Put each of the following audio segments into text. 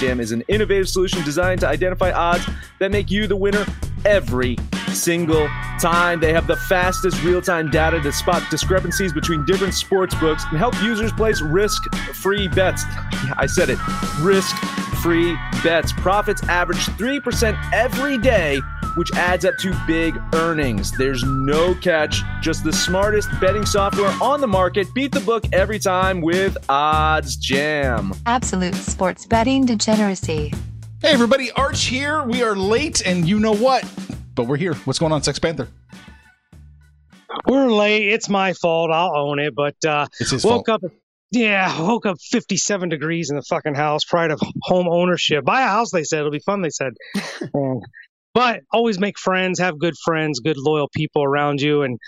Jam is an innovative solution designed to identify odds that make you the winner every single time. They have the fastest real time data to spot discrepancies between different sports books and help users place risk free bets. I said it risk free bets. Profits average 3% every day, which adds up to big earnings. There's no catch, just the smartest betting software on the market. Beat the book every time with OddsJam. Absolute sports betting degeneracy. Hey, everybody, Arch here. We are late, and you know what? But we're here. What's going on, Sex Panther? We're late. It's my fault. I'll own it. But uh, It's his woke fault. up. Yeah, woke up 57 degrees in the fucking house. Pride of home ownership. Buy a house. They said it'll be fun. They said, Um, but always make friends. Have good friends. Good loyal people around you. And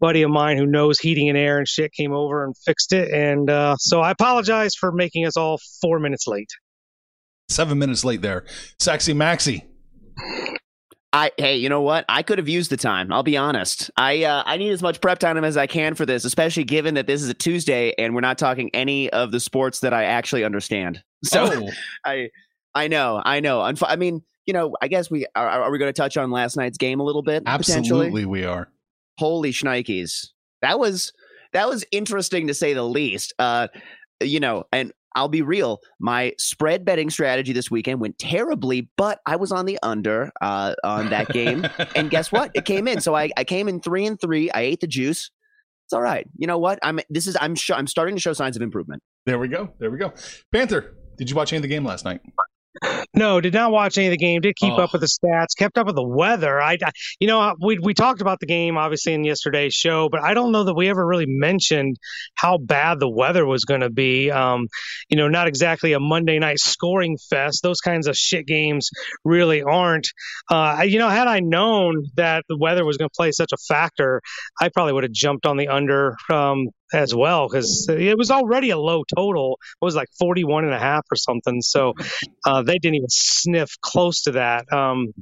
buddy of mine who knows heating and air and shit came over and fixed it. And uh, so I apologize for making us all four minutes late. Seven minutes late there. Saxy Maxi. I hey, you know what? I could have used the time. I'll be honest. I uh, I need as much prep time as I can for this, especially given that this is a Tuesday and we're not talking any of the sports that I actually understand. So Oh, I I know, I know. Unf- I mean, you know, I guess we are, are we going to touch on last night's game a little bit? Absolutely, we are. Holy shnikes. That was that was interesting to say the least. Uh, you know, and I'll be real, my spread betting strategy this weekend went terribly, but I was on the under uh, on that game. and guess what? It came in. So I, I came in three and three. I ate the juice. It's all right. You know what? I'm this is I'm sh- I'm starting to show signs of improvement. There we go. There we go. Panther, did you watch any of the game last night? No, did not watch any of the game. Did keep Oh. up with the stats. Kept up with the weather. I, I- you know, uh, we we talked about the game obviously in yesterday's show, but I don't know that we ever really mentioned how bad the weather was going to be. Um, you know, not exactly a Monday night scoring fest. Those kinds of shit games really aren't. Uh, you know, had I known that the weather was going to play such a factor, I probably would have jumped on the under um, as well because it was already a low total. It was like 41 and a half or something. So uh, they didn't even sniff close to that. Um,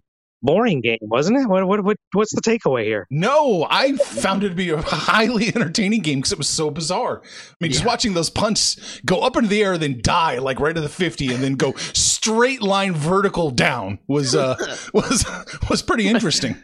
boring game, wasn't it? What, what, what, what's the takeaway here? No, I found it to be a highly entertaining game because it was so bizarre. I mean, just watching those punts go up into the air, then die like right at the fifty, and then go straight line vertical down was uh was was pretty interesting.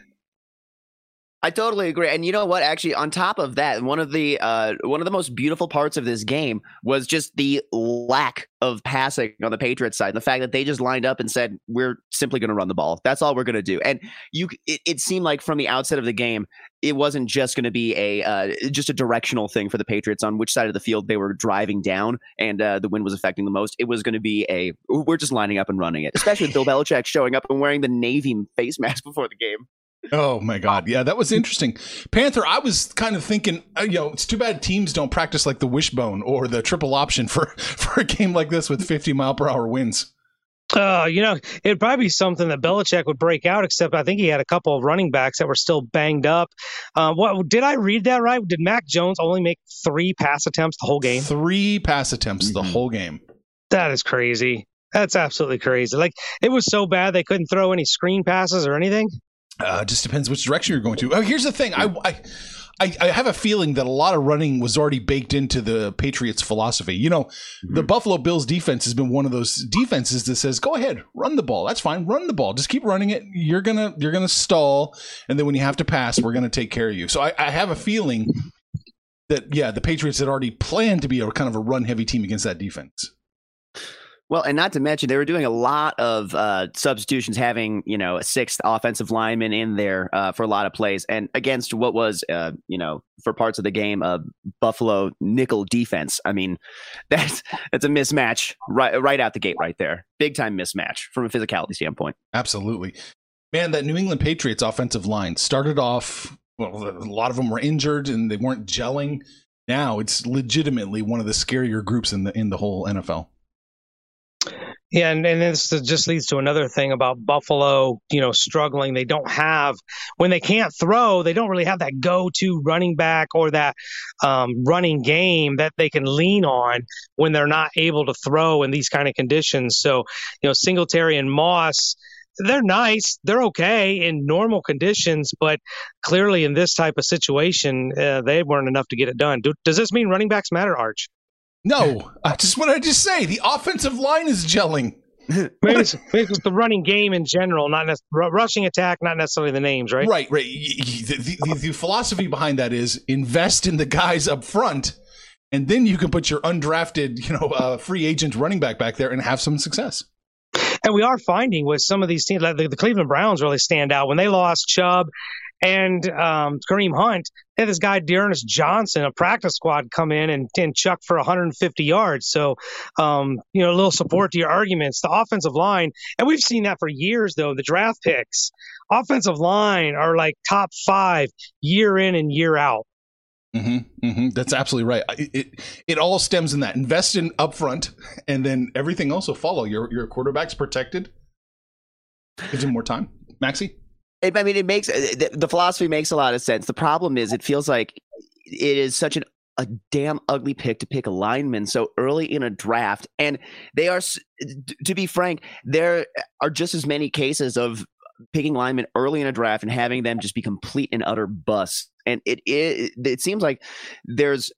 I totally agree. And you know what? Actually, on top of that, one of the uh, one of the most beautiful parts of this game was just the lack of passing on the Patriots side. The fact that they just lined up and said, "We're simply going to run the ball. That's all we're going to do." And you, it, it seemed like from the outset of the game, it wasn't just going to be a uh, just a directional thing for the Patriots on which side of the field they were driving down and uh, the wind was affecting the most. It was going to be a we're just lining up and running it. Especially with Bill Belichick showing up and wearing the navy face mask before the game. Oh my god, yeah, that was interesting. Panther, I was kind of thinking, uh, you know, it's too bad teams don't practice like the wishbone or the triple option for for a game like this with fifty mile per hour winds. Uh, you know, it'd probably be something that Belichick would break out. Except I think he had a couple of running backs that were still banged up. Uh, what did I read that right? Did Mac Jones only make three pass attempts the whole game? Three pass attempts the Mhm. whole game. That is crazy. That's absolutely crazy. Like it was so bad they couldn't throw any screen passes or anything. Uh, just depends which direction you're going to. Oh, here's the thing. I, I I I have a feeling that a lot of running was already baked into the Patriots' philosophy. You know, the Buffalo Bills defense has been one of those defenses that says, "Go ahead, run the ball. That's fine. Run the ball. Just keep running it. You're gonna you're gonna stall, and then when you have to pass, we're gonna take care of you." So I, I have a feeling that yeah, the Patriots had already planned to be a kind of a run heavy team against that defense. Well, and not to mention they were doing a lot of uh, substitutions, having you know a sixth offensive lineman in there uh, for a lot of plays, and against what was uh, you know for parts of the game a Buffalo nickel defense. I mean, that's that's a mismatch right right out the gate, right there, big time mismatch from a physicality standpoint. Absolutely. Man, that New England Patriots offensive line started off, well, a lot of them were injured and they weren't gelling. now it's legitimately one of the scarier groups in the in the whole NFL. Yeah, and, and this just leads to another thing about Buffalo, you know, struggling. They don't have when they can't throw, they don't really have that go-to running back or that um, running game that they can lean on when they're not able to throw in these kind of conditions. So, you know, Singletary and Moss, they're nice, they're okay in normal conditions, but clearly in this type of situation, uh, they weren't enough to get it done. Do, does this mean running backs matter, Arch? No, I just what I just say. The offensive line is gelling. maybe, it's, maybe it's the running game in general, not necessarily rushing attack, not necessarily the names, right? Right, right. The, the, the, the philosophy behind that is invest in the guys up front, and then you can put your undrafted, you know, uh, free agent running back back there and have some success. And we are finding with some of these teams, like the, the Cleveland Browns really stand out when they lost Chubb and um, Kareem Hunt. They had this guy, D'Ernest Johnson, a practice squad, come in and, and chuck for 150 yards. So, um, you know, a little support to your arguments. The offensive line, and we've seen that for years, though, the draft picks, offensive line are like top five year in and year out. Mm-hmm, mm-hmm. That's absolutely right. It, it, it all stems in that invest in upfront, and then everything else will follow. Your your quarterback's protected. Gives him more time. Maxi. It, I mean, it makes the, the philosophy makes a lot of sense. The problem is, it feels like it is such an a damn ugly pick to pick a lineman so early in a draft. And they are, to be frank, there are just as many cases of picking linemen early in a draft and having them just be complete and utter busts. And it it, it seems like there's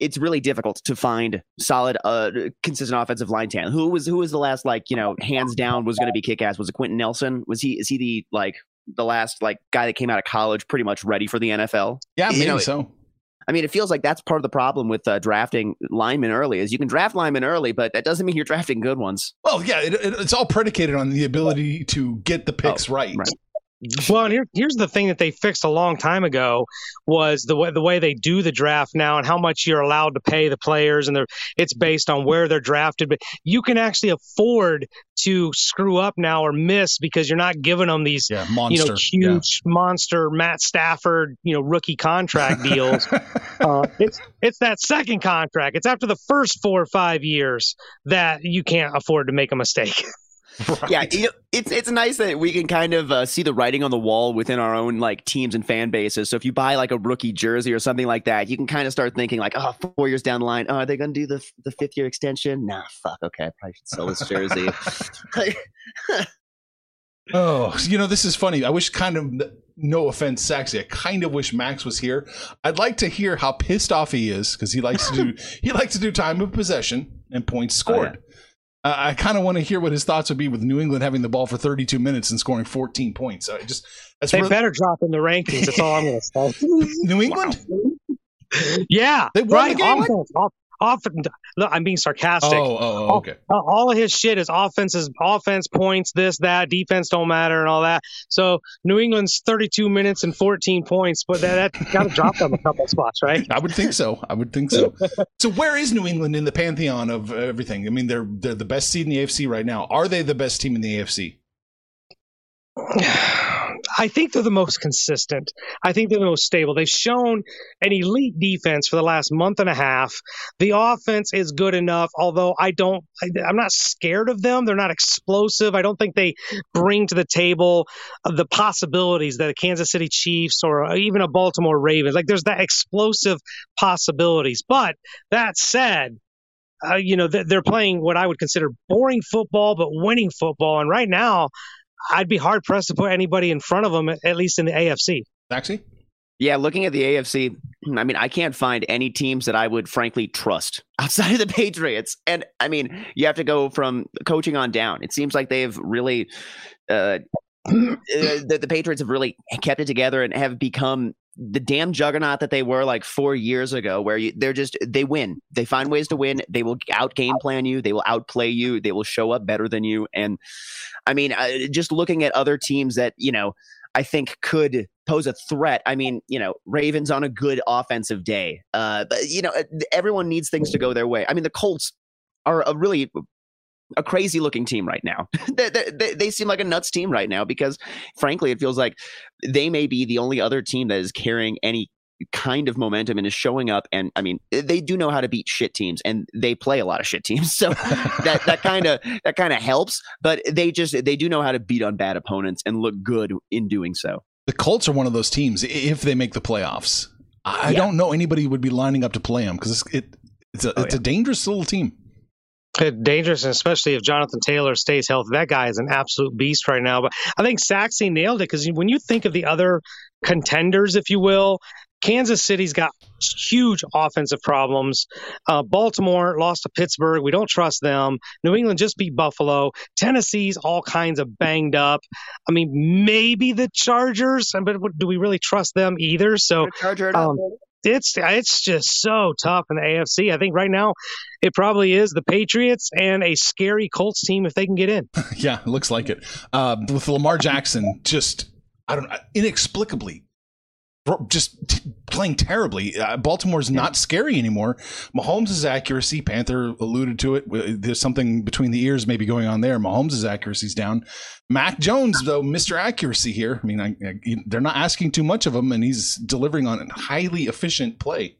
it's really difficult to find solid, uh, consistent offensive line talent. Who was who was the last like you know hands down was going to be kick ass? Was it Quenton Nelson? Was he is he the like the last like guy that came out of college pretty much ready for the NFL. Yeah, maybe you know, so. I mean, it feels like that's part of the problem with uh, drafting linemen early. Is you can draft linemen early, but that doesn't mean you're drafting good ones. Well, yeah, it, it, it's all predicated on the ability to get the picks oh, right. right. Well, and here, here's the thing that they fixed a long time ago was the way the way they do the draft now and how much you're allowed to pay the players, and it's based on where they're drafted. But you can actually afford to screw up now or miss because you're not giving them these yeah, monster, you know huge yeah. monster Matt Stafford you know rookie contract deals. uh, it's it's that second contract. It's after the first four or five years that you can't afford to make a mistake. Right. Yeah, you know, it's it's nice that we can kind of uh, see the writing on the wall within our own like teams and fan bases. So if you buy like a rookie jersey or something like that, you can kind of start thinking like, oh, four years down the line, oh, are they going to do the the fifth year extension? Nah, fuck. Okay, I probably should sell this jersey. oh, you know, this is funny. I wish kind of no offense, Saxy. I kind of wish Max was here. I'd like to hear how pissed off he is because he likes to do he likes to do time of possession and points scored. Oh, yeah. Uh, I kind of want to hear what his thoughts would be with New England having the ball for 32 minutes and scoring 14 points. So I just they really... better drop in the rankings. That's all I'm going to say. New England. Yeah, they won right. the game. Offense, often look, I'm being sarcastic. Oh, oh, oh okay. All, all, of his shit is offenses, offense points, this, that, defense don't matter, and all that. So New England's 32 minutes and 14 points, but that, that got to drop them a couple spots, right? I would think so. I would think so. so where is New England in the pantheon of everything? I mean, they're they're the best seed in the AFC right now. Are they the best team in the AFC? I think they're the most consistent. I think they're the most stable. They've shown an elite defense for the last month and a half. The offense is good enough, although I don't, I, am not scared of them. They're not explosive. I don't think they bring to the table the possibilities that a Kansas City Chiefs or even a Baltimore Ravens, like there's that explosive possibilities. But that said, uh, you know, they're playing what I would consider boring football, but winning football. And right now, I'd be hard pressed to put anybody in front of them, at least in the AFC. Actually, Yeah, looking at the AFC, I mean, I can't find any teams that I would frankly trust outside of the Patriots. And I mean, you have to go from coaching on down. It seems like they've really, uh, uh the, the Patriots have really kept it together and have become the damn juggernaut that they were like four years ago, where you, they're just they win. They find ways to win. They will out game plan you. They will outplay you. They will show up better than you. And I mean, uh, just looking at other teams that you know, I think could pose a threat. I mean, you know, Ravens on a good offensive day. Uh, but you know, uh, everyone needs things to go their way. I mean, the Colts are a really a crazy looking team right now. they, they, they, seem like a nuts team right now because, frankly, it feels like they may be the only other team that is carrying any kind of momentum and is showing up. And I mean, they do know how to beat shit teams, and they play a lot of shit teams, so that that kind of that kind of helps. But they just they do know how to beat on bad opponents and look good in doing so. The Colts are one of those teams if they make the playoffs. I Yeah. don't know anybody would be lining up to play them because it's, it, it's a Oh, it's a dangerous little team. Dangerous, and especially if Jonathan Taylor stays healthy. That guy is an absolute beast right now. But I think Saxy nailed it because when you think of the other contenders, if you will, Kansas City's got huge offensive problems. Uh, Baltimore lost to Pittsburgh. We don't trust them. New England just beat Buffalo. Tennessee's all kinds of banged up. I mean, maybe the Chargers, but do we really trust them either? So Charger um, it's it's just so tough in the AFC. I think right now it probably is the Patriots and a scary Colts team if they can get in. Yeah, looks like it. Uh, with Lamar Jackson, just I don't inexplicably, just playing terribly. Uh, Baltimore's not scary anymore. Mahomes' accuracy, Panther alluded to it. There's something between the ears maybe going on there. Mahomes' accuracy's down. Mac Jones, though, Mr. Accuracy here. I mean, I, I, they're not asking too much of him, and he's delivering on a highly efficient play.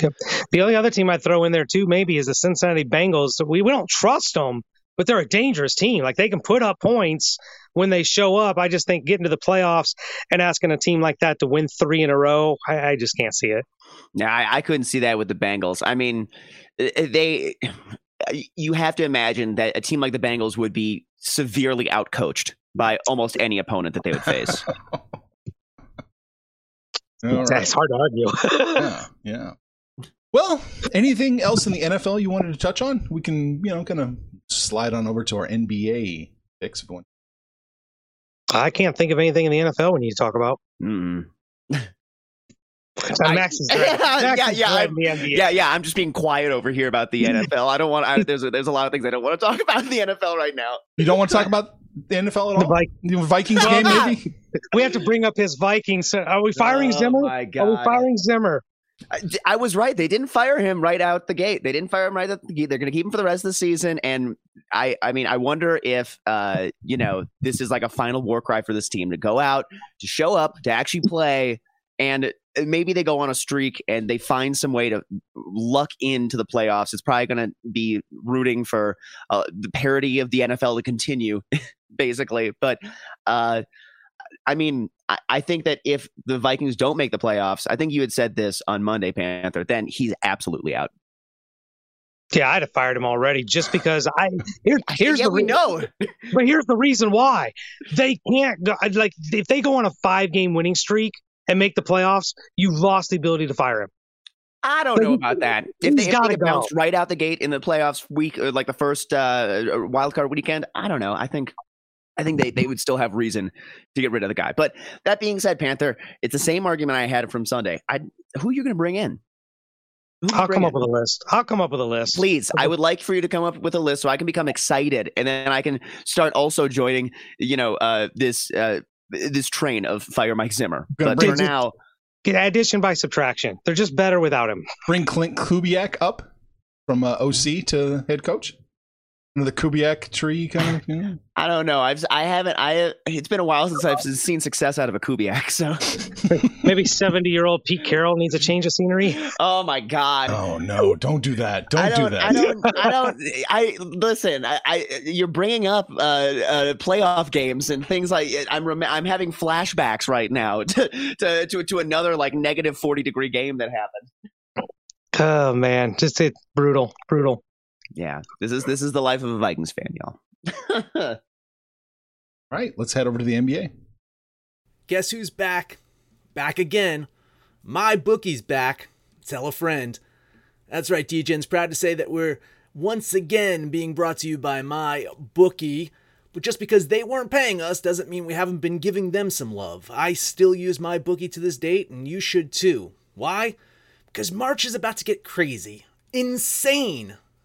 Yep. The only other team I'd throw in there too maybe is the Cincinnati Bengals. We we don't trust them, but they're a dangerous team. Like they can put up points when they show up. I just think getting to the playoffs and asking a team like that to win three in a row, I, I just can't see it. Yeah, I, I couldn't see that with the Bengals. I mean, uh, they. You have to imagine that a team like the Bengals would be severely outcoached by almost any opponent that they would face. All It's right. hard to argue. yeah, yeah. Well, anything else in the NFL you wanted to touch on? We can, you know, kind of slide on over to our NBA picks if you want. I can't think of anything in the NFL we need to talk about. Mm. Max is dreading- Max yeah, is yeah, dreading the NBA. Yeah, yeah. I'm just being quiet over here about the NFL. I don't want. I, there's a, there's a lot of things I don't want to talk about in the NFL right now. You don't want to talk about the NFL at The all? Vi- The Vikings game, maybe? we have to bring up his Vikings. Are we firing Oh, Zimmer? my Are we firing Zimmer? I, was right. They didn't fire him right out the gate. They didn't fire him right out the gate. They're going to keep him for the rest of the season. And I, I mean, I wonder if, uh, you know, this is like a final war cry for this team to go out, to show up, to actually play, and maybe they go on a streak and they find some way to luck into the playoffs. It's probably going to be rooting for uh, the parity of the NFL to continue, basically. But uh, I mean, I, I think that if the Vikings don't make the playoffs, I think you had said this on Monday, Panther, then he's absolutely out. Yeah, I'd have fired him already just because I here, here's yeah, the we re- know. but here's the reason why they can't go like if they go on a five game winning streak and make the playoffs, you've lost the ability to fire him. I don't know about that. If they, if they bounced right out the gate in the playoffs week, or like the first uh, wild card weekend, I don't know. I think, I think they, they would still have reason to get rid of the guy. But that being said, Panther, it's the same argument I had from Sunday. I who are you're going to bring in? I'll bring come up with a list. I'll come up with a list. Please, I would like for you to come up with a list so I can become excited, and then I can start also joining, you know, uh, this uh, this train of fire Mike Zimmer. Gonna But bring- for now, Get addition by subtraction. They're just better without him. Bring Klint Kubiak up from uh, OC to head coach? Under the Kubiak tree kind of, you know? I don't know. I've I haven't I. It's been a while since I've seen success out of a Kubiak. So, Maybe seventy year old Pete Carroll needs a change of scenery. oh my god. Oh, no. Don't do that. Don't, I do don't, that. I don't. I don't. I listen. I, I you're bringing up uh, uh, playoff games and things like. I'm rem- I'm having flashbacks right now to, to to to another like negative forty degree game that happened. Oh man, just it brutal, brutal. Yeah, this is this is the life of a Vikings fan, y'all. All right, let's head over to the NBA. Guess who's back? Back again. MyBookie's back. Tell a friend. That's right, DJ's proud to say that we're once again being brought to you by my bookie. But just because they weren't paying us doesn't mean we haven't been giving them some love. I still use MyBookie to this date, and you should too. Why? Because March is about to get crazy, insane,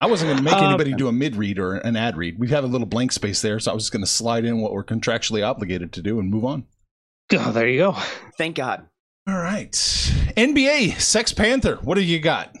I wasn't going to make Um, anybody do a mid read or an ad read. We have a little blank space there, so I was just going to slide in what we're contractually obligated to do and move on. Oh, there you go. Thank God. All right. NBA, Sex Panther, what do you got?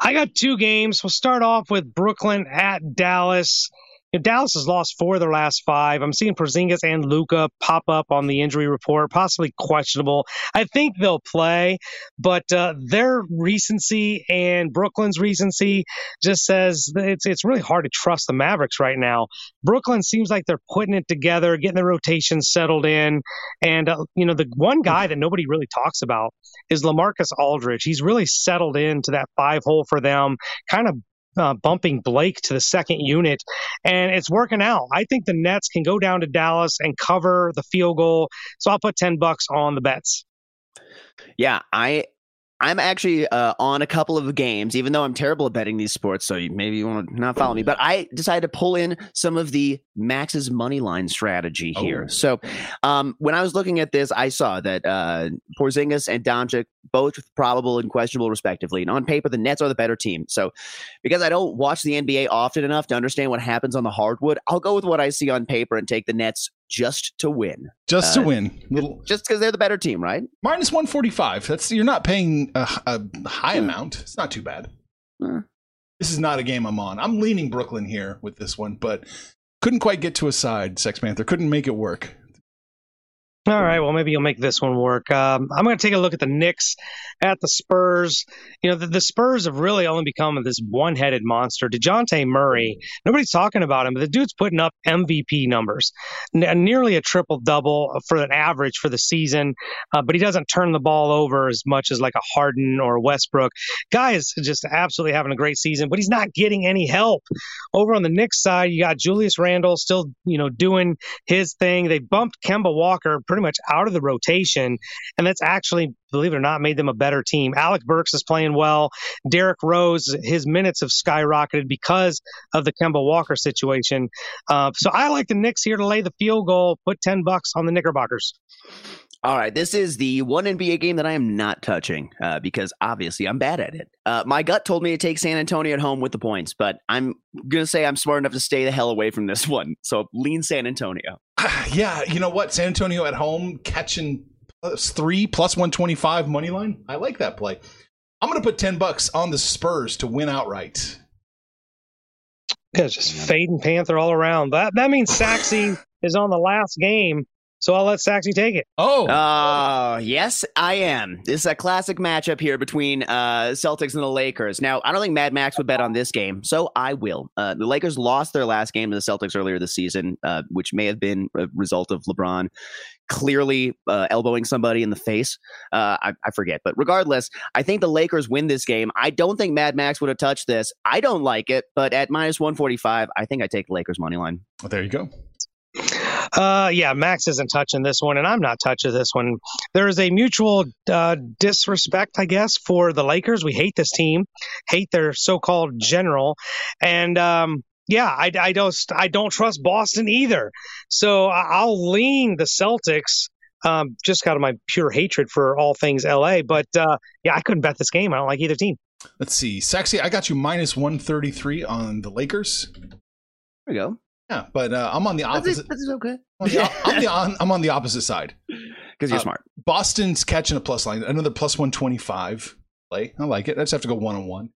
I got two games. We'll start off with Brooklyn at Dallas. You know, Dallas has lost four of their last five. I'm seeing Porzingis and Luka pop up on the injury report, possibly questionable. I think they'll play, but uh, their recency and Brooklyn's recency just says it's it's really hard to trust the Mavericks right now. Brooklyn seems like they're putting it together, getting the rotation settled in, and uh, you know the one guy that nobody really talks about is LaMarcus Aldridge. He's really settled into that five hole for them, kind of uh, bumping Blake to the second unit, and it's working out. I think the Nets can go down to Dallas and cover the field goal. So I'll put ten bucks on the bets. Yeah, I I'm actually uh, on a couple of games, even though I'm terrible at betting these sports. So you, maybe you want to not follow me, but I decided to pull in some of the Max's money line strategy here. Oh. So um, when I was looking at this, I saw that uh, Porzingis and Doncic both probable and questionable respectively. And on paper, the Nets are the better team. So because I don't watch the NBA often enough to understand what happens on the hardwood, I'll go with what I see on paper and take the Nets just to win. Just to Uh, win. Little Just because they're the better team, right? minus 145. That's you're not paying a, a high amount. It's not too bad. Hmm. This is not a game I'm on. I'm leaning Brooklyn here with this one, but couldn't quite get to a side, Sex Panther. Couldn't make it work. All right, well, maybe you'll make this one work. Um, I'm going to take a look at the Knicks, at the Spurs. You know, the, the Spurs have really only become this one headed monster. Dejounte Murray, nobody's talking about him, but the dude's putting up MVP numbers, N- nearly a triple double for an average for the season, uh, but he doesn't turn the ball over as much as like a Harden or Westbrook. Guy is just absolutely having a great season, but he's not getting any help. Over on the Knicks side, you got Julius Randle still, you know, doing his thing. They bumped Kemba Walker pretty much out of the rotation, and that's actually, believe it or not, made them a better team. Alec Burks is playing well. Derrick Rose, his minutes have skyrocketed because of the Kemba Walker situation. Uh, so I like the Knicks here to lay the field goal. Put ten bucks on the Knickerbockers. All right, this is the one NBA game that I am not touching uh, because obviously I'm bad at it. Uh, my gut told me to take San Antonio at home with the points, but I'm gonna say I'm smart enough to stay the hell away from this one. So lean San Antonio. yeah, you know what? San Antonio at home catching plus three plus 125 money line. I like that play. I'm going to put 10 bucks on the Spurs to win outright. Yeah, just fading Panther all around. That that means Saxy is on the last game, so I'll let Saxy take it. Oh, Uh, yes, I am. This is a classic matchup here between uh, Celtics and the Lakers. Now, I don't think Mad Max would bet on this game, so I will. Uh, the Lakers lost their last game to the Celtics earlier this season, uh, which may have been a result of LeBron clearly uh, elbowing somebody in the face. Uh, I, I forget, but regardless, I think the Lakers win this game. I don't think Mad Max would have touched this. I don't like it, but at minus one forty five, I think I take the Lakers money line. there you go. Uh, yeah, Max isn't touching this one, and I'm not touching this one. There is a mutual uh, disrespect, I guess, for the Lakers. We hate this team, hate their so-called general, and um, yeah, I, I don't I don't trust Boston either. So I- I'll lean the Celtics. Um, just out of my pure hatred for all things LA, but uh, yeah, I couldn't bet this game. I don't like either team. Let's see. Saxy, I got you minus 133 on the Lakers. There we go. Yeah, but uh, I'm on the That's, opposite. that's okay. I'm, the, I'm, the, on, I'm on the opposite side. Because you're Uh, smart. Boston's catching a plus line, another plus 125 play. I like it. I just have to go one on one.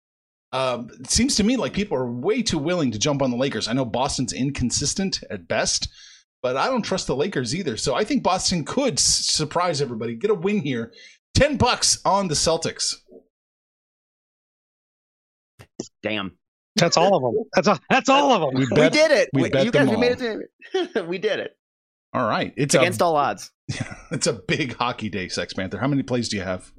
Um, it seems to me like people are way too willing to jump on the Lakers. I know Boston's inconsistent at best, but I don't trust the Lakers either. So I think Boston could s- surprise everybody, get a win here. 10 bucks on the Celtics. Damn. That's all of them. That's all. That's all of them. We we did it. we We- bet you guys, them we made it. To, we did it. All right. It's Against a, all odds. it's a big hockey day, Sex Panther. How many plays do you have?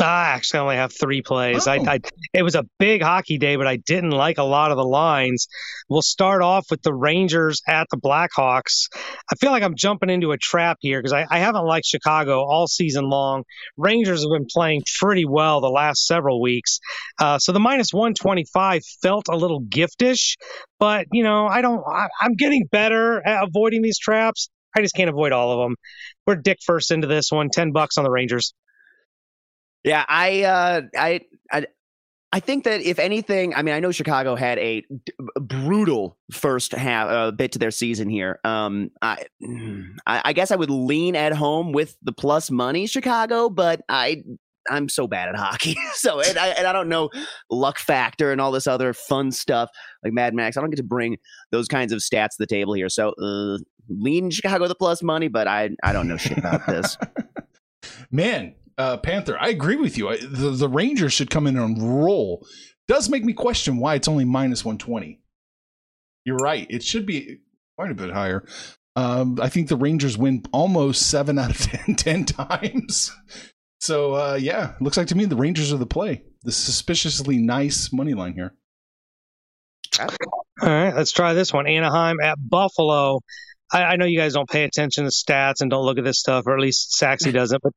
I actually only have three plays. I, Oh. I it was a big hockey day, but I didn't like a lot of the lines. We'll start off with the Rangers at the Blackhawks. I feel like I'm jumping into a trap here because I, I haven't liked Chicago all season long. Rangers have been playing pretty well the last several weeks, uh, so the minus 125 felt a little giftish. But you know, I don't. I, I'm getting better at avoiding these traps. I just can't avoid all of them. We're dick first into this one. Ten bucks on the Rangers. Yeah, I, uh, I, I, I think that if anything, I mean, I know Chicago had a d- brutal first half uh, bit to their season here. Um, I, I, I guess I would lean at home with the plus money Chicago, but I. I'm so bad at hockey, so and I, and I don't know luck factor and all this other fun stuff like Mad Max. I don't get to bring those kinds of stats to the table here. So uh, lean Chicago the plus money, but I I don't know shit about this. Man, uh, Panther, I agree with you. I, the, the Rangers should come in and roll. Does make me question why it's only minus 120. You're right. It should be quite a bit higher. Um, I think the Rangers win almost seven out of 10, 10 times. So, uh, yeah, looks like to me the Rangers are the play. The suspiciously nice money line here. All right, let's try this one. Anaheim at Buffalo. I, I know you guys don't pay attention to stats and don't look at this stuff, or at least Saxy doesn't, but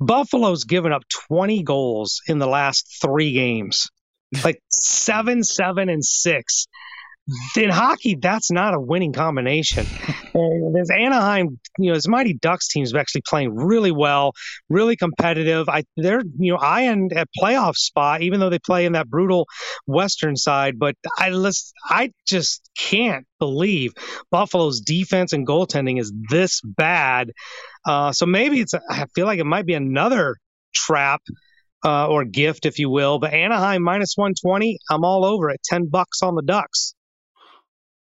Buffalo's given up 20 goals in the last three games. Like seven, seven, and six. In hockey, that's not a winning combination. And Anaheim, you know, this Mighty Ducks team is actually playing really well, really competitive. I they're you know eyeing a playoff spot, even though they play in that brutal Western side. But I I just can't believe Buffalo's defense and goaltending is this bad. Uh, so maybe it's. I feel like it might be another trap uh, or gift, if you will. But Anaheim minus one twenty, I'm all over it. Ten bucks on the Ducks.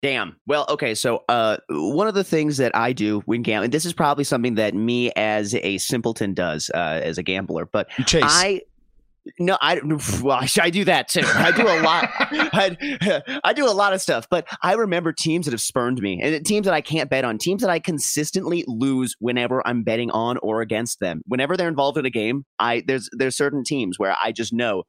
Damn. Well, okay. So, uh, one of the things that I do when gambling, this is probably something that me as a simpleton does uh, as a gambler, but chase. I. No, I well, I, I do that too. I do a lot. I, I do a lot of stuff, but I remember teams that have spurned me, and teams that I can't bet on, teams that I consistently lose whenever I'm betting on or against them. Whenever they're involved in a game, I there's there's certain teams where I just know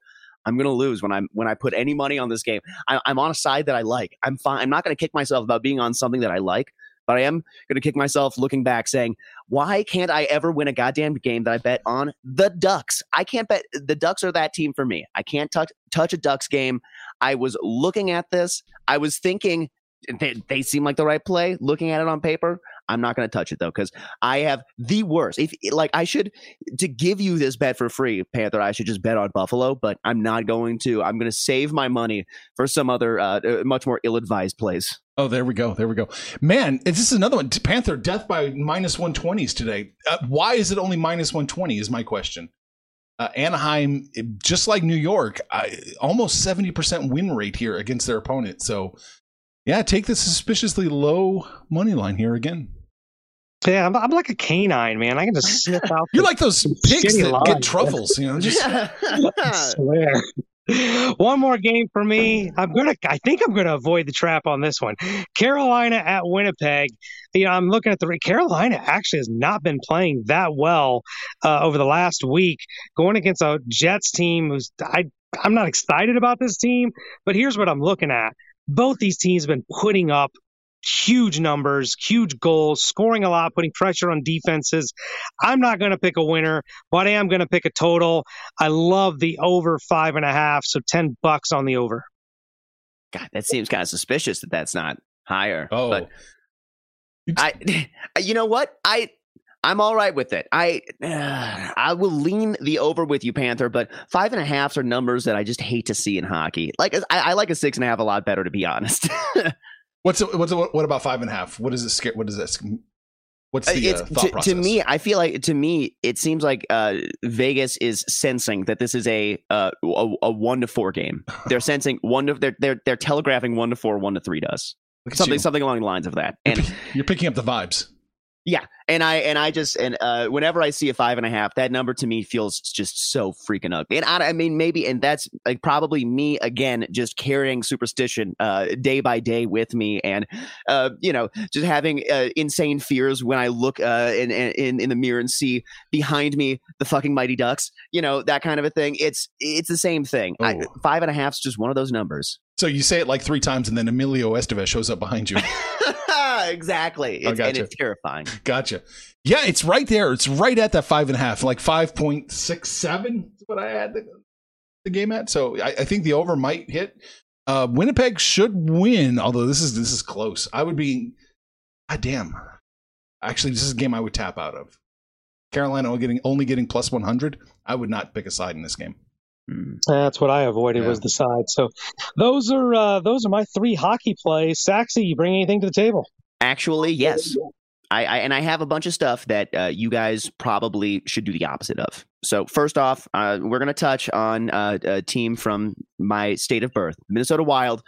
I'm going to lose when I'm when I put any money on this game. I, I'm on a side that I like. I'm fine. I'm not going to kick myself about being on something that I like, but I am going to kick myself looking back saying, why can't I ever win a goddamn game that I bet on the Ducks? I can't bet the Ducks are that team for me. I can't touch touch a Ducks game. I was looking at this. I was thinking they, they seem like the right play. Looking at it on paper, I'm not going to touch it though because I have the worst. If like I should to give you this bet for free, Panther, I should just bet on Buffalo, but I'm not going to. I'm going to save my money for some other uh, uh, much more ill-advised plays. Oh, there we go. There we go. Man, this is another one. Panther, death by minus 120s today. Uh, why is it only minus 120 is my question. Uh, Anaheim, just like New York, I, almost 70% win rate here against their opponent. So, yeah, take the suspiciously low money line here again. Yeah, I'm, I'm like a canine, man. I can just sniff out. You're like those pigs that lines. get truffles, you know, just I swear. One more game for me. I'm gonna. I think I'm gonna avoid the trap on this one. Carolina at Winnipeg. You know, I'm looking at the re- Carolina actually has not been playing that well uh, over the last week. Going against a Jets team who's I. I'm not excited about this team, but here's what I'm looking at. Both these teams have been putting up huge numbers, huge goals, scoring a lot, putting pressure on defenses. I'm not going to pick a winner, but I am going to pick a total. I love the over five and a half, so 10 bucks on the over. God, that seems kind of suspicious that that's not higher. Oh. but I, you know what? I I'm all right with it. I uh, I will lean the over with you, Panther. But five and a halfs are numbers that I just hate to see in hockey. Like I, I like a six and a half a lot better, to be honest. what's it, what's it, what about five and a half? What is it? sca- What is this? What's the it's uh, thought to, process? to me i feel like to me it seems like uh, vegas is sensing that this is a, uh, a a one to four game they're sensing one to they're they're, they're telegraphing one to four one to three does something you. something along the lines of that and you're picking up the vibes. Yeah, and I and I just and uh, whenever I see a five and a half, that number to me feels just so freaking ugly. And I, I mean, maybe, and that's like probably me again, just carrying superstition uh, day by day with me, and uh, you know, just having uh, insane fears when I look uh, in, in in the mirror and see behind me the fucking Mighty Ducks, you know, that kind of a thing. It's it's the same thing. I, Oh. five and a half is just one of those numbers. So you say it like three times, and then Emilio Estevez shows up behind you. exactly, it's, and gotcha. it's terrifying. Gotcha. Yeah, it's right there. It's right at that five and a half, like five point six seven is what I had the, the game at. So I, I think the over might hit. Uh, Winnipeg should win, although this is this is close. I would be, god damn. Actually, this is a game I would tap out of. Carolina only getting only getting plus one hundred. I would not pick a side in this game. Hmm. That's what I avoided Yeah. was the side. So those are uh, those are my three hockey plays. Saxy, you bring anything to the table? Actually, yes. I, I and I have a bunch of stuff that uh, you guys probably should do the opposite of. So first off, uh, we're going to touch on uh, a team from my state of birth, Minnesota Wild,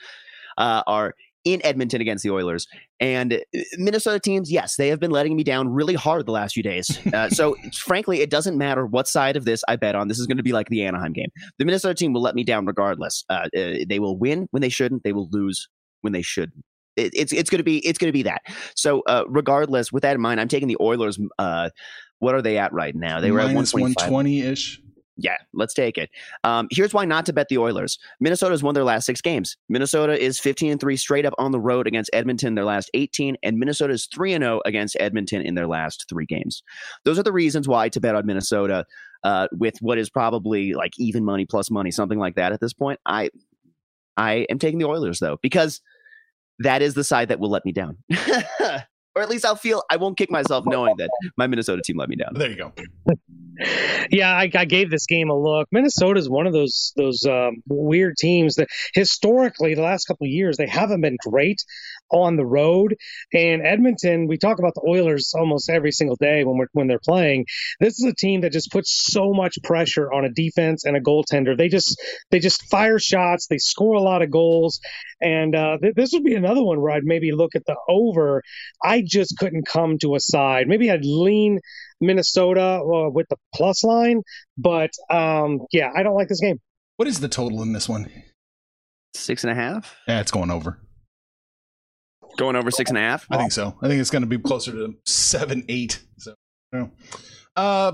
uh, are in Edmonton against the Oilers, and uh, Minnesota teams, yes, they have been letting me down really hard the last few days. Uh, so frankly, it doesn't matter what side of this I bet on. This is going to be like the Anaheim game. The Minnesota team will let me down regardless. Uh, uh, they will win when they shouldn't. They will lose when they shouldn't. It, it's it's going to be it's going to be that. So uh, regardless, with that in mind, I'm taking the Oilers. Uh, what are they at right now? They were at Minus one 125. twenty ish. Yeah, let's take it. Um, here's why not to bet the Oilers. Minnesota's won their last six games. Minnesota is 15 and 3 straight up on the road against Edmonton their last 18, and Minnesota is 3 and 0 against Edmonton in their last three games. Those are the reasons why to bet on Minnesota uh, with what is probably like even money plus money, something like that at this point. I I am taking the Oilers though, because that is the side that will let me down. or at least I'll feel I won't kick myself knowing that my Minnesota team let me down. There you go. Yeah, I, I gave this game a look. Minnesota is one of those those um, weird teams that historically the last couple of years they haven't been great on the road. And Edmonton, we talk about the Oilers almost every single day when we're when they're playing. This is a team that just puts so much pressure on a defense and a goaltender. They just they just fire shots. They score a lot of goals. And uh, th- this would be another one where I'd maybe look at the over. I just couldn't come to a side. Maybe I'd lean Minnesota uh, with the plus line, but um, yeah, I don't like this game. What is the total in this one? Six and a half? Yeah, it's going over. Going over six and a half? I think so. I think it's going to be closer to seven, eight. So, I don't know. Uh,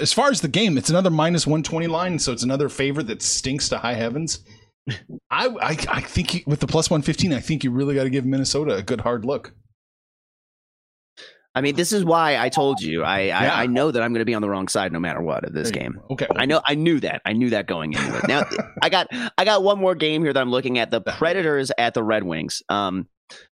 as far as the game, it's another minus one twenty line, so it's another favorite that stinks to high heavens. I, I, I think you, with the plus one fifteen, I think you really got to give Minnesota a good hard look. I mean, this is why I told you. I Yeah. I, I know that I'm going to be on the wrong side no matter what of this game. Okay, I know. I knew that. I knew that going into it. Now, I got I got one more game here that I'm looking at: the Predators at the Red Wings. Um,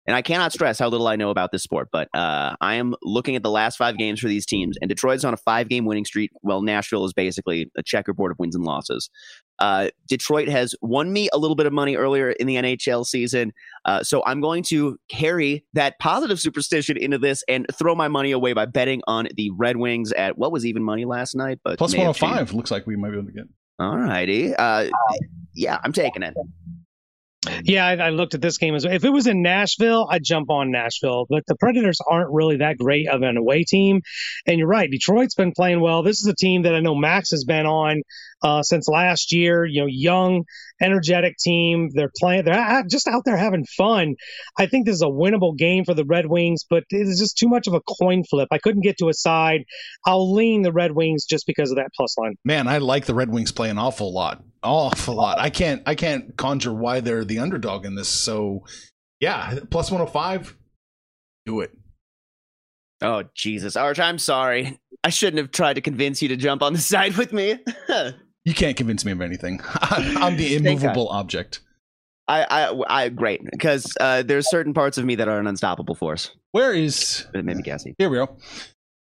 and I cannot stress how little I know about this sport, but uh, I am looking at the last five games for these teams, and Detroit's on a five-game winning streak. Well, Nashville is basically a checkerboard of wins and losses. Uh, Detroit has won me a little bit of money earlier in the NHL season, uh, so I'm going to carry that positive superstition into this and throw my money away by betting on the Red Wings at what was even money last night, but plus may one have five looks like we might be able to get. All righty. Uh, yeah, I'm taking it. Yeah, I, I looked at this game as well. If it was in Nashville, I'd jump on Nashville. But the Predators aren't really that great of an away team. And you're right, Detroit's been playing well. This is a team that I know Max has been on uh, since last year. You know, young, energetic team. They're playing. They're just out there having fun. I think this is a winnable game for the Red Wings, but it's just too much of a coin flip. I couldn't get to a side. I'll lean the Red Wings just because of that plus line. Man, I like the Red Wings play an awful lot, awful lot. I can't, I can't conjure why they're the underdog in this. So, yeah, plus one hundred five. Do it. Oh Jesus, Arch, I'm sorry. I shouldn't have tried to convince you to jump on the side with me. You can't convince me of anything. I'm the immovable object. I, I, great because uh, there's certain parts of me that are an unstoppable force. Where is It made me gassy. Here we go.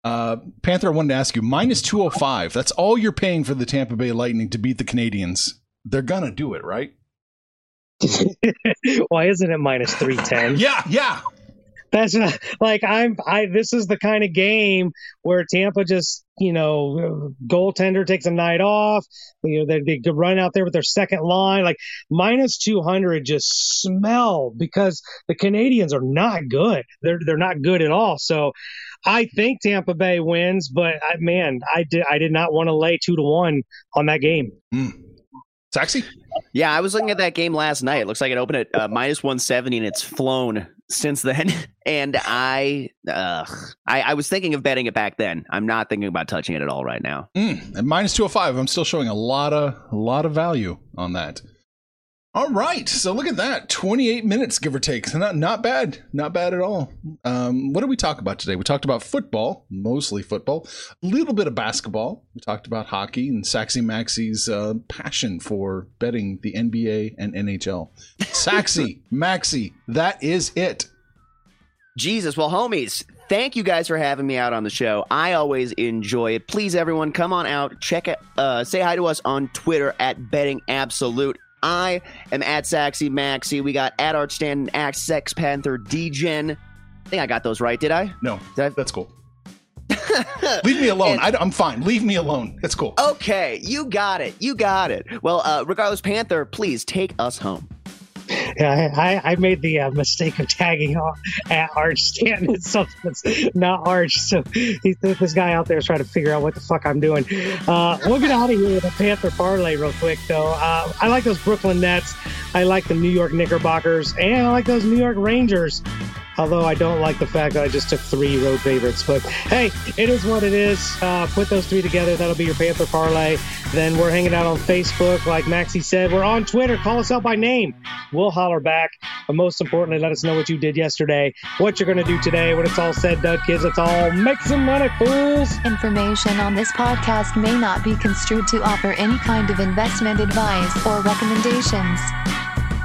Uh, Panther, I wanted to ask you minus 205. That's all you're paying for the Tampa Bay Lightning to beat the Canadiens. They're going to do it, right? Why isn't it minus 310? Yeah, yeah. That's not, like I'm. I this is the kind of game where Tampa just you know goaltender takes a night off. You know they they run out there with their second line like minus two hundred just smell because the Canadiens are not good. They're they're not good at all. So I think Tampa Bay wins, but I, man, I did I did not want to lay two to one on that game. Hmm. Saxy? Yeah, I was looking at that game last night. It looks like it opened at uh, minus 170 and it's flown since then. And I, uh, I, I was thinking of betting it back then. I'm not thinking about touching it at all right now. Mm, at minus 205, I'm still showing a lot of a lot of value on that. All right, so look at that, 28 minutes give or take. So not not bad, not bad at all. Um, what did we talk about today? We talked about football, mostly football, a little bit of basketball. We talked about hockey and Saxy Maxi's uh, passion for betting the NBA and NHL. Saxy Maxi, that is it. Jesus. Well, homies, thank you guys for having me out on the show. I always enjoy it. Please, everyone, come on out. Check it. Uh, say hi to us on Twitter at Betting Absolute. I am at Saxy Maxi. We got at Archstand and at Sex Panther Degen. I think I got those right. Did I? No, Did I? that's cool. Leave me alone. I, am fine. Leave me alone. It's cool. Okay, you got it. You got it. Well, uh, regardless, Panther, please take us home. I, I made the uh, mistake of tagging at Arch Stanton. Something that's not Arch. So this guy out there is trying to figure out what the fuck I'm doing. Uh, we'll get out of here with a Panther parlay real quick, though. Uh, I like those Brooklyn Nets. I like the New York Knickerbockers, and I like those New York Rangers. Although I don't like the fact that I just took three road favorites. But hey, it is what it is. Uh, put those three together. That'll be your Panther parlay. Then we're hanging out on Facebook. Like Maxie said, we're on Twitter. Call us out by name. We'll holler back. But most importantly, let us know what you did yesterday, what you're going to do today. When it's all said, done, kids, let's all make some money, fools. Information on this podcast may not be construed to offer any kind of investment advice or recommendations.